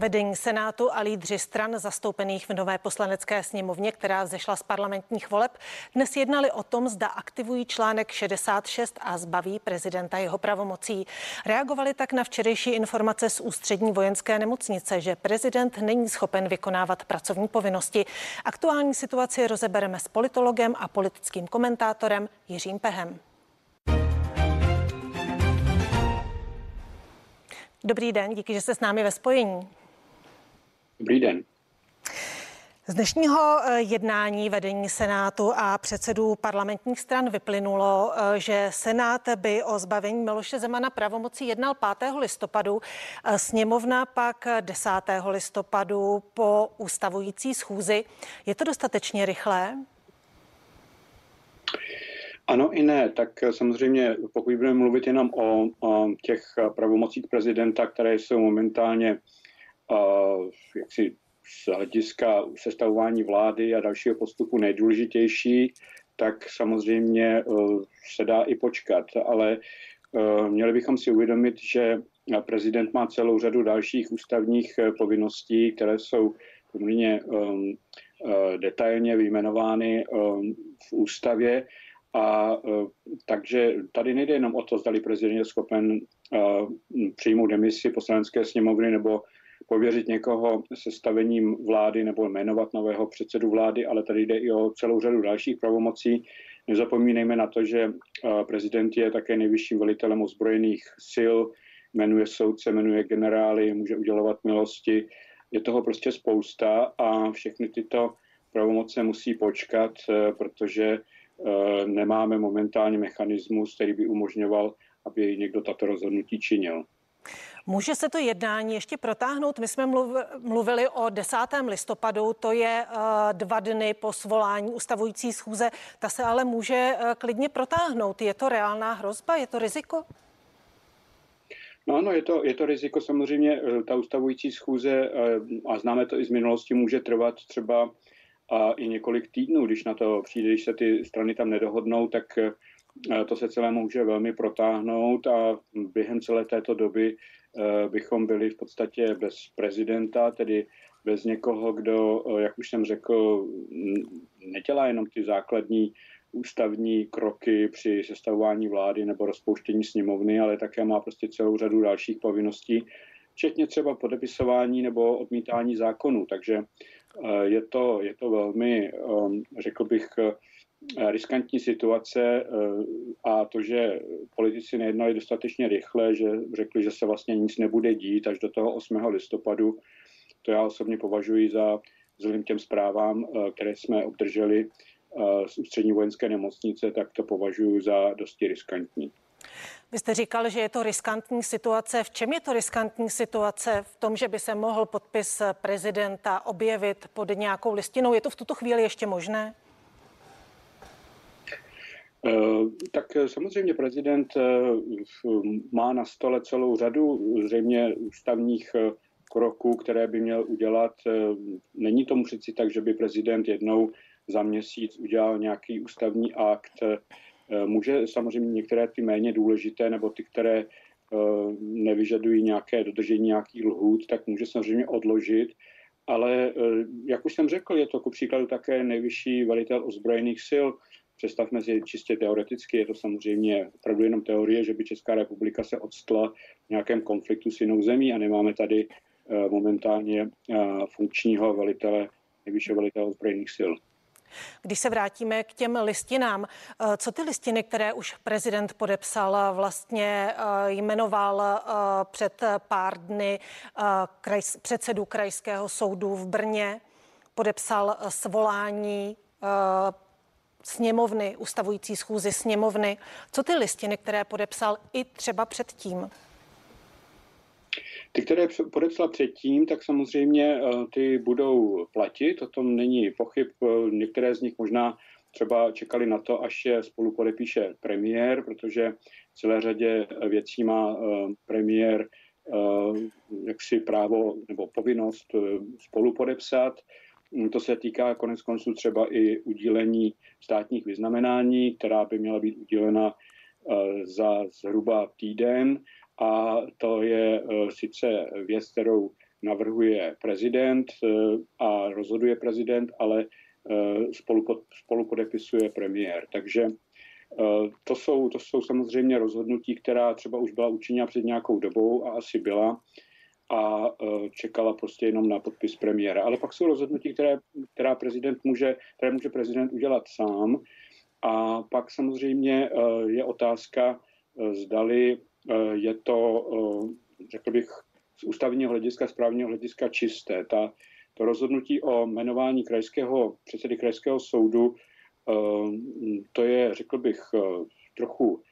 Vedení Senátu a lídři stran zastoupených v nové poslanecké sněmovně, která zešla z parlamentních voleb, dnes jednali o tom, zda aktivují článek 66 a zbaví prezidenta jeho pravomocí. Reagovali tak na včerejší informace z ústřední vojenské nemocnice, že prezident není schopen vykonávat pracovní povinnosti. Aktuální situaci rozebereme s politologem a politickým komentátorem Jiřím Pehem. Dobrý den, díky, že jste s námi ve spojení. Dobrý den. Z dnešního eh, jednání vedení Senátu a předsedů parlamentních stran vyplynulo, eh, že Senát by o zbavení Miloše Zemana pravomocí jednal 5. listopadu, eh, sněmovna pak 10. listopadu po ustavující schůzi. Je to dostatečně rychlé? Ano i ne, tak samozřejmě pokud budeme mluvit jenom o, o těch pravomocích prezidenta, které jsou momentálně jaksi z hlediska sestavování vlády a dalšího postupu nejdůležitější, tak samozřejmě uh, se dá i počkat, ale uh, měli bychom si uvědomit, že prezident má celou řadu dalších ústavních povinností, které jsou poměrně detailně vyjmenovány v ústavě. A takže tady nejde jenom o to, zda prezident je schopen přijmout demisi poslanecké sněmovny nebo pověřit někoho sestavením vlády nebo jmenovat nového předsedu vlády, ale tady jde i o celou řadu dalších pravomocí. Nezapomínejme na to, že uh, prezident je také nejvyšším velitelem ozbrojených sil, jmenuje soudce, jmenuje generály, může udělovat milosti. Je toho prostě spousta a všechny tyto pravomoce musí počkat, protože Eh, nemáme momentálně mechanismus, který by umožňoval, aby někdo tato rozhodnutí činil. Může se to jednání ještě protáhnout? My jsme mluvili o 10. listopadu, to je eh, dva dny po svolání ustavující schůze. Ta se ale může eh, klidně protáhnout. Je to reálná hrozba? Je to riziko? No ano, je to, je to riziko. Samozřejmě ta ustavující schůze, a známe to i z minulosti, může trvat třeba i několik týdnů, když na to přijde, když se ty strany tam nedohodnou, tak eh, to se celé může velmi protáhnout a během celé této doby eh, bychom byli v podstatě bez prezidenta, tedy bez někoho, kdo, eh, jak už jsem řekl, nedělá jenom ty základní ústavní kroky při sestavování vlády nebo rozpouštění sněmovny, ale také má prostě celou řadu dalších povinností, včetně třeba podepisování nebo odmítání zákonů. Takže Eh, je to, je to velmi, řekl bych, riskantní situace eh, a to, že politici nejednali dostatečně rychle, že řekli, že se vlastně nic nebude dít až do toho 8. listopadu, to já osobně považuji za vzhledem těm zprávám, které jsme obdrželi z ústřední vojenské nemocnice, tak to považuji za dosti riskantní. Vy jste říkal, že je to riskantní situace. V čem je to riskantní situace? V tom, že by se mohl podpis prezidenta objevit pod nějakou listinou. Je to v tuto chvíli ještě možné? Eh, tak samozřejmě prezident eh, má na stole celou řadu zřejmě ústavních eh, kroků, které by měl udělat. Není tomu přeci tak, že by prezident jednou za měsíc udělal nějaký ústavní akt, Eh, může samozřejmě některé ty méně důležité nebo ty, které eh, nevyžadují nějaké dodržení nějakých lhůt, tak může samozřejmě odložit. Ale eh, jak už jsem řekl, je to ku příkladu také nejvyšší velitel ozbrojených sil. Představme si čistě teoreticky, je to samozřejmě opravdu jenom teorie, že by Česká republika se odstla v nějakém konfliktu s jinou zemí a nemáme tady momentálně funkčního velitele, nejvyššího velitele ozbrojených sil. Když se vrátíme k těm listinám, eh, co ty listiny, které už prezident podepsal, vlastně eh, jmenoval eh, před pár dny předsedu krajského soudu v Brně, podepsal svolání sněmovny, ustavující schůzy sněmovny. Co ty listiny, které podepsal i třeba předtím? Ty, které podepsal předtím, tak samozřejmě eh, ty budou platit, o tom není pochyb. Eh, některé z nich možná třeba čekali na to, až je spolu podepíše premiér, protože v celé řadě věcí má eh, premiér jaksi právo nebo povinnost spolu podepsat. To se týká konec konců třeba i udílení státních vyznamenání, která by měla být udílena za zhruba týden a to je e, sice věc, kterou navrhuje prezident a rozhoduje prezident, ale spolu, premiér. Takže to jsou, to jsou samozřejmě rozhodnutí, která třeba už byla učiněna před nějakou dobou a asi byla a čekala prostě jenom na podpis premiéra. Ale pak jsou rozhodnutí, které, která prezident může, které může prezident udělat sám. A pak samozřejmě je otázka, zdali je to, řekl bych, z ústavního hlediska, správního hlediska čisté. Ta, to rozhodnutí o jmenování krajského, předsedy krajského soudu, to je, řekl bych, trochu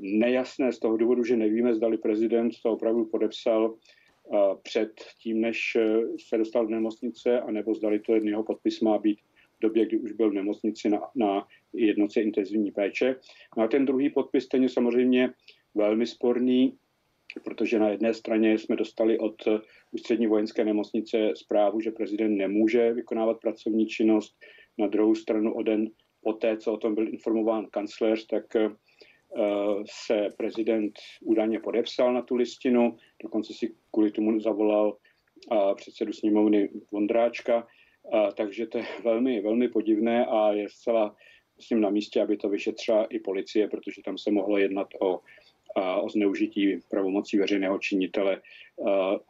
nejasné z toho důvodu, že nevíme, zdali prezident to opravdu podepsal před tím, než se dostal do nemocnice, anebo zdali to jeho podpis má být v době, kdy už byl v nemocnici na, na jednoce intenzivní péče. No a ten druhý podpis, ten je samozřejmě velmi sporný, protože na jedné straně jsme dostali od ústřední vojenské nemocnice zprávu, že prezident nemůže vykonávat pracovní činnost. Na druhou stranu o den poté, co o tom byl informován kancléř, tak eh, se prezident údajně podepsal na tu listinu, dokonce si kvůli tomu zavolal eh, předsedu sněmovny Vondráčka, eh, takže to je velmi, velmi podivné a je zcela myslím, na místě, aby to vyšetřila i policie, protože tam se mohlo jednat o o zneužití pravomocí veřejného činitele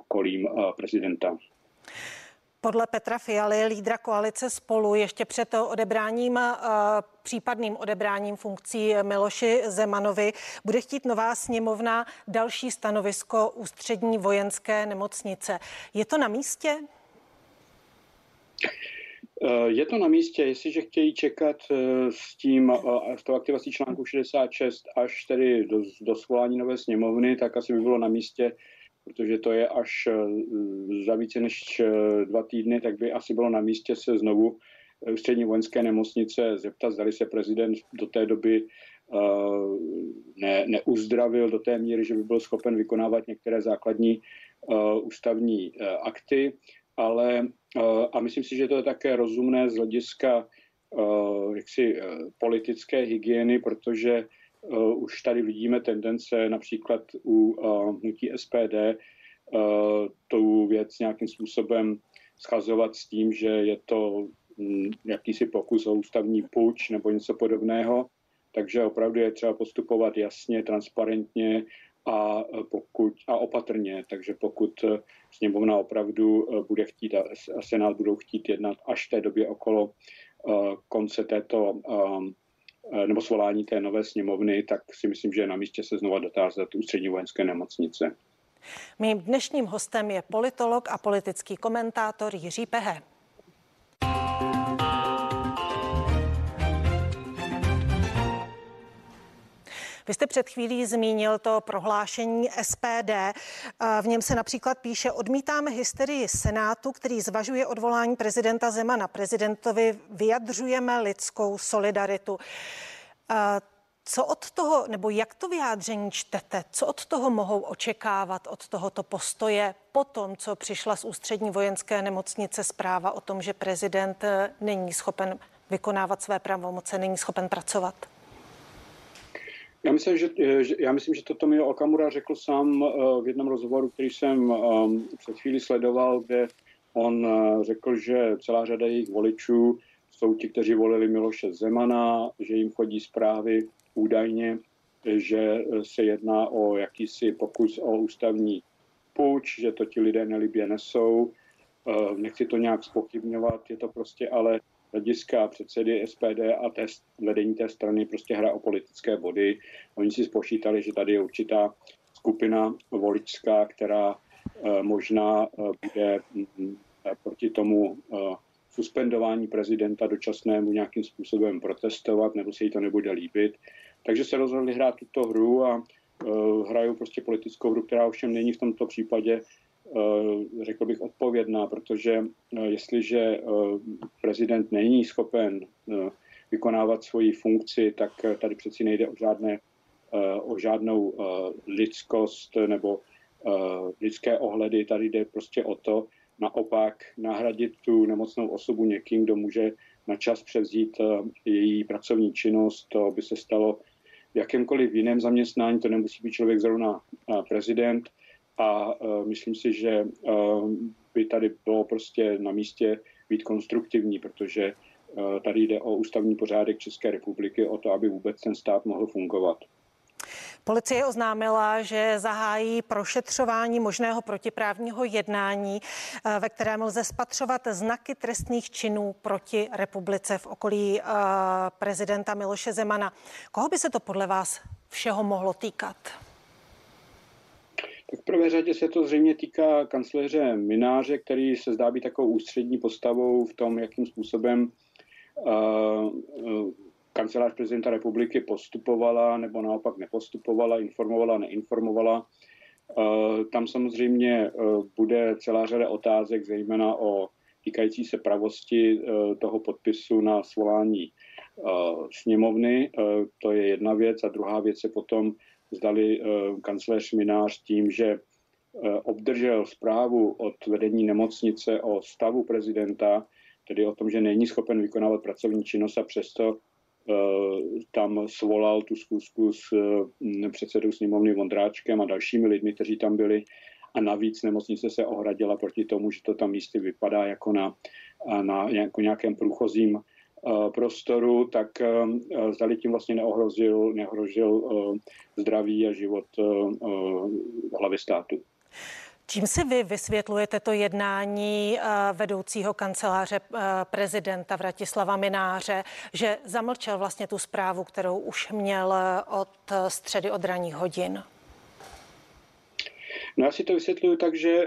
kolím prezidenta. Podle Petra Fialy, lídra koalice spolu, ještě před odebráním, případným odebráním funkcí Miloši Zemanovi, bude chtít nová sněmovna další stanovisko ústřední vojenské nemocnice. Je to na místě? Eh, je to na místě, jestliže chtějí čekat eh, s tím, eh, s tou aktivací článku 66 až tedy do, do svolání nové sněmovny, tak asi by bylo na místě, protože to je až za více než dva týdny, tak by asi bylo na místě se znovu ústřední vojenské nemocnice zeptat, zda se prezident do té doby ne, neuzdravil do té míry, že by byl schopen vykonávat některé základní ústavní akty ale eh, a myslím si, že to je také rozumné z hlediska eh, jaksi eh, politické hygieny, protože už tady vidíme tendence například u hnutí SPD tu věc nějakým způsobem schazovat s tím, že je to hm, jakýsi pokus o ústavní půjč nebo něco podobného. Takže opravdu je třeba postupovat jasně, transparentně a, pokud, a opatrně. Takže pokud sněmovna opravdu eh, bude chtít a Senát budou chtít jednat až v té době okolo eh, konce této eh, nebo svolání té nové sněmovny, tak si myslím, že je na místě se znova dotázat ústřední vojenské nemocnice. Mým dnešním hostem je politolog a politický komentátor Jiří Pehe. Vy jste před chvílí zmínil to prohlášení SPD. V něm se například píše, odmítáme hysterii Senátu, který zvažuje odvolání prezidenta Zemana. Prezidentovi vyjadřujeme lidskou solidaritu. Co od toho, nebo jak to vyjádření čtete, co od toho mohou očekávat, od tohoto postoje, po tom, co přišla z ústřední vojenské nemocnice zpráva o tom, že prezident eh, není schopen vykonávat své pravomoce, není schopen pracovat? Já myslím, že, já myslím, že to Tomio Okamura řekl sám eh, v jednom rozhovoru, který jsem ehm, před chvíli sledoval, kde on eh, řekl, že celá řada jejich voličů jsou ti, kteří volili Miloše Zemana, že jim chodí zprávy údajně, že se jedná o jakýsi pokus o ústavní půjč, že to ti lidé nelibě nesou. Eh, nechci to nějak spochybňovat, je to prostě ale hlediska předsedy SPD a té, vedení té strany prostě hra o politické body. Oni si spočítali, že tady je určitá skupina voličská, která eh, možná eh, bude mm, proti tomu eh, suspendování prezidenta dočasnému nějakým způsobem protestovat, nebo se jí to nebude líbit. Takže se rozhodli hrát tuto hru a hrajou prostě politickou hru, která ovšem není v tomto případě Eh, řekl bych, odpovědná, protože eh, jestliže eh, prezident není schopen vykonávat svoji funkci, tak tady přeci nejde o, žádné, o žádnou lidskost nebo lidské ohledy. Tady jde prostě o to, naopak nahradit tu nemocnou osobu někým, kdo může na čas převzít její pracovní činnost. To by se stalo v jakémkoliv jiném zaměstnání, to nemusí být člověk zrovna prezident, a myslím si, že by tady bylo prostě na místě být konstruktivní, protože tady jde o ústavní pořádek České republiky, o to, aby vůbec ten stát mohl fungovat. Policie oznámila, že zahájí prošetřování možného protiprávního jednání, ve kterém lze spatřovat znaky trestných činů proti republice v okolí prezidenta Miloše Zemana. Koho by se to podle vás všeho mohlo týkat? Tak v prvé řadě se to zřejmě týká kancléře Mináře, který se zdá být takovou ústřední postavou v tom, jakým způsobem uh, uh, kancelář prezidenta republiky postupovala nebo naopak nepostupovala, informovala, neinformovala. Eh, tam samozřejmě eh, bude celá řada otázek, zejména o týkající se pravosti toho podpisu na svolání sněmovny. To je jedna věc. A druhá věc je potom, zdali kancléř Minář tím, že obdržel zprávu od vedení nemocnice o stavu prezidenta, tedy o tom, že není schopen vykonávat pracovní činnost a přesto Eh, tam svolal tu zkusku s mm, předsedou sněmovny Vondráčkem a dalšími lidmi, kteří tam byli. A navíc nemocnice se ohradila proti tomu, že to tam místy vypadá jako na, na jako nějakém průchozím eh, prostoru, tak eh, zdali tím vlastně neohrozil, neohrozil zdraví a život hlavy státu. Čím si vy vysvětlujete to jednání eh, vedoucího kanceláře eh, prezidenta Vratislava Mináře, že zamlčel vlastně tu zprávu, kterou už měl eh, od středy od ranních hodin? No já si to vysvětluju tak, že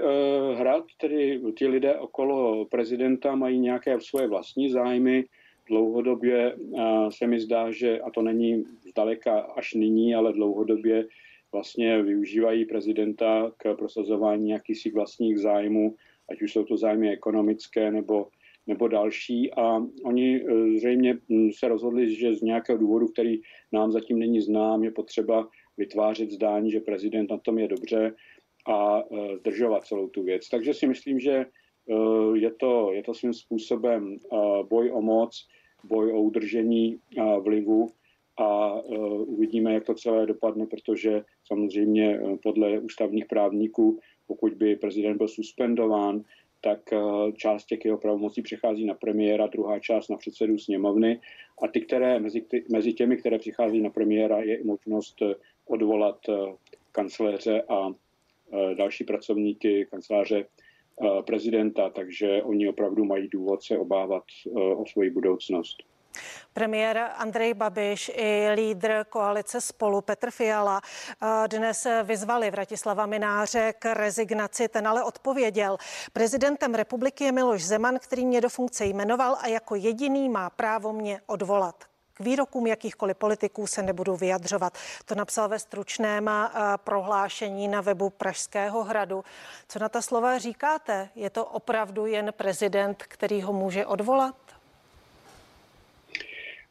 hrad, tedy ti lidé okolo prezidenta mají nějaké svoje vlastní zájmy. Dlouhodobě uh, se mi zdá, že, a to není zdaleka až nyní, ale dlouhodobě vlastně využívají prezidenta k prosazování svých vlastních zájmů, ať už jsou to zájmy ekonomické nebo, nebo další. A oni e, zřejmě se rozhodli, že z nějakého důvodu, který nám zatím není znám, je potřeba vytvářet zdání, že prezident na tom je dobře a e, zdržovat celou tu věc. Takže si myslím, že e, je to, je to svým způsobem boj o moc, boj o udržení vlivu a e, uvidíme, jak to celé dopadne, protože samozřejmě e, podle ústavních právníků, pokud by prezident byl suspendován, tak e, část těch jeho pravomocí přechází na premiéra, druhá část na předsedu sněmovny. A ty, které, mezi, mezi těmi, které přichází na premiéra, je možnost odvolat kancléře a další pracovníky kanceláře prezidenta, takže oni opravdu mají důvod se obávat o svoji budoucnost. Premiér Andrej Babiš i lídr koalice Spolu Petr Fiala eh, dnes vyzvali Vratislava Mináře k rezignaci. Ten ale odpověděl. Prezidentem republiky je Miloš Zeman, který mě do funkce jmenoval a jako jediný má právo mě odvolat. K výrokům jakýchkoliv politiků se nebudu vyjadřovat. To napsal ve stručném prohlášení na webu Pražského hradu. Co na ta slova říkáte? Je to opravdu jen prezident, který ho může odvolat?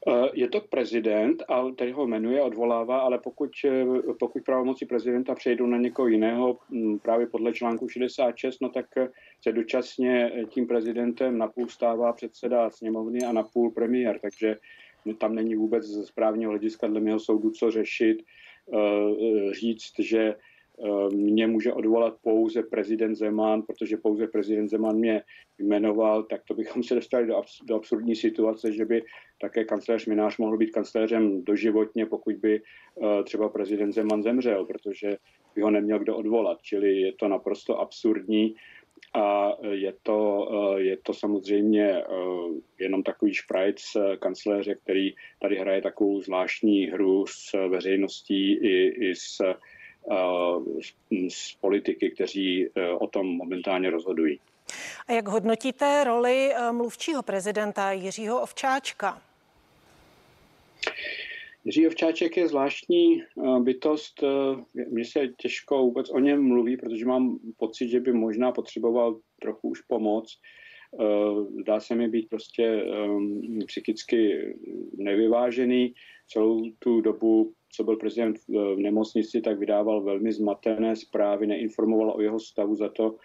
Eh, je to prezident, a který ho jmenuje, odvolává, ale pokud, eh, pokud pravomoci prezidenta přejdou na někoho jiného, právě podle článku 66, no tak eh, se dočasně tím prezidentem napůl stává předseda sněmovny a napůl premiér, takže tam není vůbec z správního hlediska dle mého soudu co řešit, říct, že mě může odvolat pouze prezident Zeman, protože pouze prezident Zeman mě jmenoval, tak to bychom se dostali do, abs- do absurdní situace, že by také kancléř Minář mohl být kancléřem doživotně, pokud by uh, třeba prezident Zeman zemřel, protože by ho neměl kdo odvolat. Čili je to naprosto absurdní a je to, uh, je to samozřejmě uh, jenom takový šprajc kancléře, který tady hraje takovou zvláštní hru s veřejností i, i s z politiky, kteří e, o tom momentálně rozhodují. A jak hodnotíte roli e, mluvčího prezidenta Jiřího Ovčáčka? Jiří Ovčáček je zvláštní e, bytost. Mně se těžko vůbec o něm mluví, protože mám pocit, že by možná potřeboval trochu už pomoc. Zdá se mi být prostě psychicky nevyvážený. Celou tu dobu co byl prezident v nemocnici, tak vydával velmi zmatené zprávy, neinformoval o jeho stavu, za to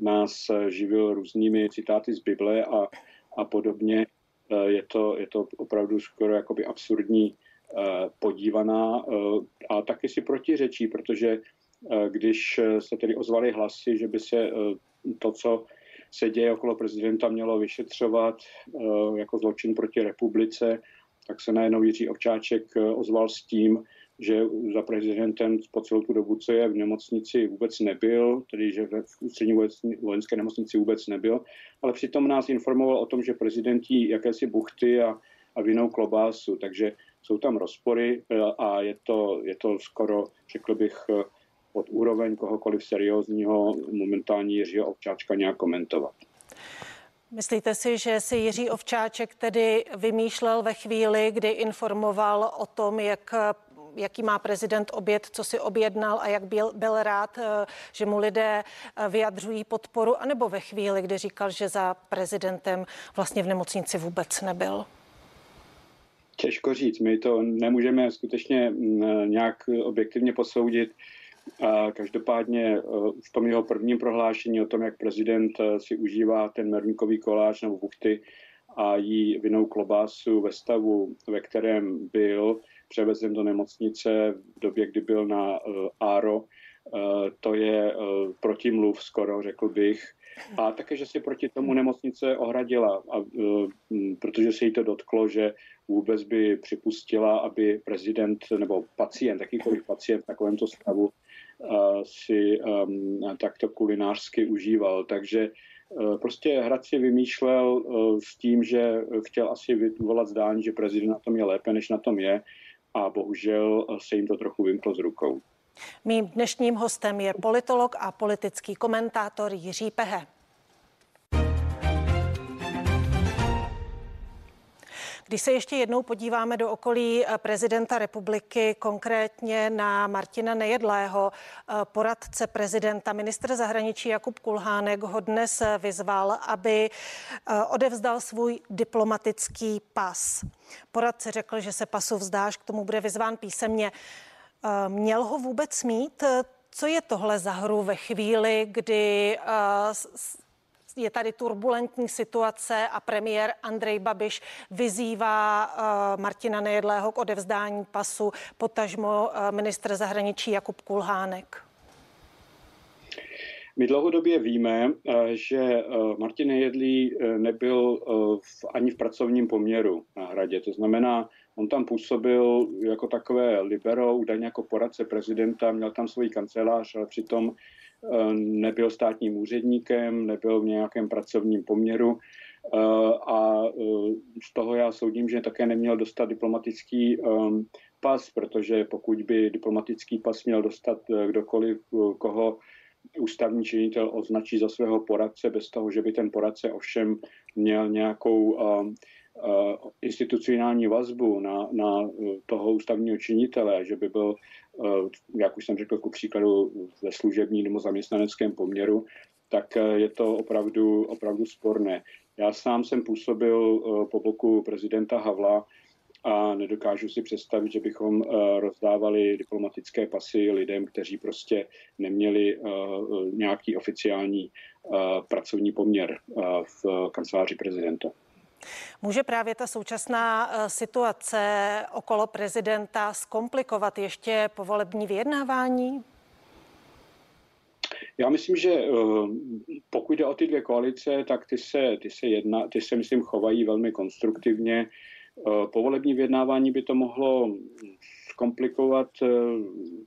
nás živil různými citáty z Bible a, a podobně. Eh, je to, je to opravdu skoro jakoby absurdní eh, podívaná eh, a taky si protiřečí, protože když se tedy ozvaly hlasy, že by se to, co se děje okolo prezidenta, mělo vyšetřovat jako zločin proti republice, tak se najednou Jiří Ovčáček ozval s tím, že za prezidentem po celou tu dobu, co je v nemocnici, vůbec nebyl, tedy že ve ústřední vojenské nemocnici vůbec nebyl, ale přitom nás informoval o tom, že prezident jí jakési buchty a, a vinou klobásu, takže jsou tam rozpory e, a je to, je to skoro, řekl bych, e, od úroveň kohokoliv seriózního momentální Jiřího Ovčáčka nějak komentovat. Myslíte si, že si Jiří Ovčáček tedy vymýšlel ve chvíli, kdy informoval o tom, jak jaký má prezident oběd, co si objednal a jak byl, byl rád, eh, že mu lidé eh, vyjadřují podporu, anebo ve chvíli, kdy říkal, že za prezidentem vlastně v nemocnici vůbec nebyl? Těžko říct, my to nemůžeme skutečně mm, nějak objektivně posoudit. Každopádně v tom jeho prvním prohlášení o tom, jak prezident si užívá ten merníkový koláč nebo buchty a jí vinou klobásu ve stavu, ve kterém byl, převezen do nemocnice v době, kdy byl na ARO. Uh, to je protimluv skoro, řekl bych. A také, že si proti tomu nemocnice ohradila, a, uh, protože se jí to dotklo, že vůbec by připustila, aby prezident nebo pacient, jakýkoliv pacient v takovémto stavu uh, si um, takto kulinářsky užíval. Takže prostě Hrad si vymýšlel s tím, že chtěl asi vyvolat zdání, že prezident na tom je lépe, než na tom je a bohužel se jim to trochu vymklo z rukou. Mým dnešním hostem je politolog a politický komentátor Jiří Pehe. Když se ještě jednou podíváme do okolí eh, prezidenta republiky, konkrétně na Martina Nejedlého, eh, poradce prezidenta, ministr zahraničí Jakub Kulhánek ho dnes eh, vyzval, aby odevzdal svůj diplomatický pas. Poradce řekl, že se pasu vzdáš, k tomu bude vyzván písemně. Měl ho vůbec mít? Co je tohle za hru ve chvíli, kdy je tady turbulentní situace a premiér Andrej Babiš vyzývá Martina Nejedlého k odevzdání pasu, potažmo ministr zahraničí Jakub Kulhánek. My dlouhodobě víme, že Martin Nejedlý nebyl ani v pracovním poměru na hradě. To znamená, on tam působil jako takové libero, údajně jako poradce prezidenta, měl tam svůj kancelář, ale přitom Eh, nebyl státním úředníkem, nebyl v nějakém pracovním poměru. Eh, a eh, z toho já soudím, že také neměl dostat diplomatický pas, protože pokud by diplomatický pas měl dostat kdokoliv, koho ústavní činitel označí za svého poradce, bez toho, že by ten poradce ovšem měl nějakou institucionální vazbu na, na eh, toho ústavního činitele, že by byl, eh, jak už jsem řekl, ku příkladu ve služební nebo zaměstnaneckém poměru, tak je to opravdu, opravdu sporné. Já sám jsem působil po boku prezidenta Havla a nedokážu si představit, že bychom rozdávali diplomatické pasy lidem, kteří prostě neměli nějaký oficiální pracovní poměr v kanceláři prezidenta. Může právě ta současná eh, situace okolo prezidenta zkomplikovat ještě povolební vyjednávání? Já myslím, že eh, pokud jde o ty dvě koalice, tak ty se, ty se, jedna, ty se myslím, chovají velmi konstruktivně. Eh, povolební vyjednávání by to mohlo zkomplikovat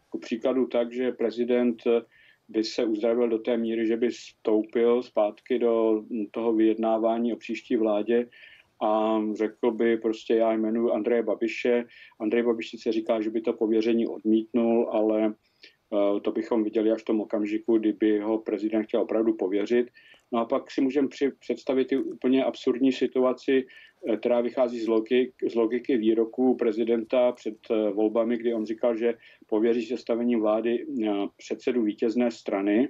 ku příkladu tak, že prezident by se uzdravil do té míry, že by vstoupil zpátky do toho vyjednávání o příští vládě a řekl by prostě já jmenuji Andreje Babiše. Andrej Babiš sice říká, že by to pověření odmítnul, ale eh, to bychom viděli až v tom okamžiku, kdyby ho prezident chtěl opravdu pověřit. No a pak si můžeme představit i úplně absurdní situaci, která vychází z, logik, z logiky výroku prezidenta před eh, volbami, kdy on říkal, že pověří sestavení vlády předsedu vítězné strany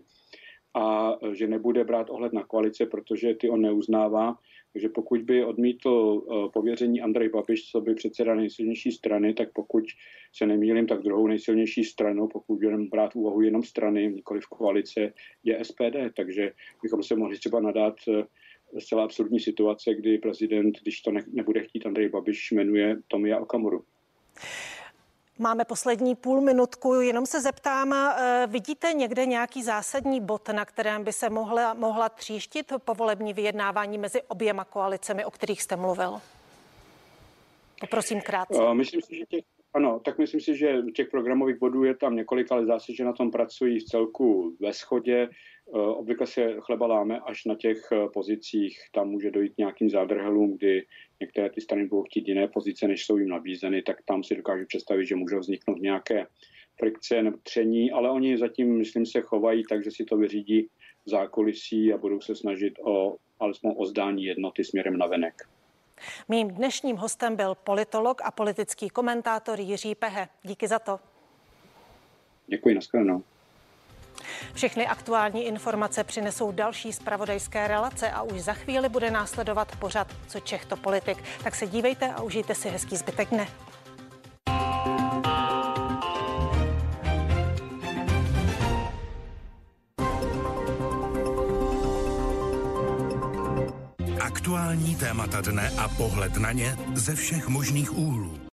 a že nebude brát ohled na koalice, protože ty on neuznává. Takže pokud by odmítl eh, pověření Andrej Babiš, co by předseda nejsilnější strany, tak pokud se nemýlím, tak druhou nejsilnější stranou, pokud budeme brát úvahu jenom strany, nikoli v koalice, je SPD. Takže bychom se mohli třeba nadát eh, zcela absurdní situace, kdy prezident, když to ne, nebude chtít Andrej Babiš, jmenuje Tomia Okamuru. Máme poslední půl minutku, jenom se zeptám, eh, vidíte někde nějaký zásadní bod, na kterém by se mohla, mohla tříštit povolební vyjednávání mezi oběma koalicemi, o kterých jste mluvil? Poprosím krátce. Uh, myslím si, že těch, ano, tak myslím si, že těch programových bodů je tam několik, ale zdá se, že na tom pracují v celku ve schodě. Uh, obvykle se chleba láme až na těch uh, pozicích, tam může dojít nějakým zádrhelům, kdy některé ty strany budou chtít jiné pozice, než jsou jim nabízeny, tak tam si dokážu představit, že můžou vzniknout nějaké frikce nebo tření, ale oni zatím, myslím, se chovají tak, že si to vyřídí zákulisí a budou se snažit o alespoň o zdání jednoty směrem na venek. Mým dnešním hostem byl politolog a politický komentátor Jiří Pehe. Díky za to. Děkuji, nashledanou. Všechny aktuální informace přinesou další zpravodajské relace a už za chvíli bude následovat pořad Co Čech to politik. Tak se dívejte a užijte si hezký zbytek dne. Aktuální témata dne a pohled na ně ze všech možných úhlů.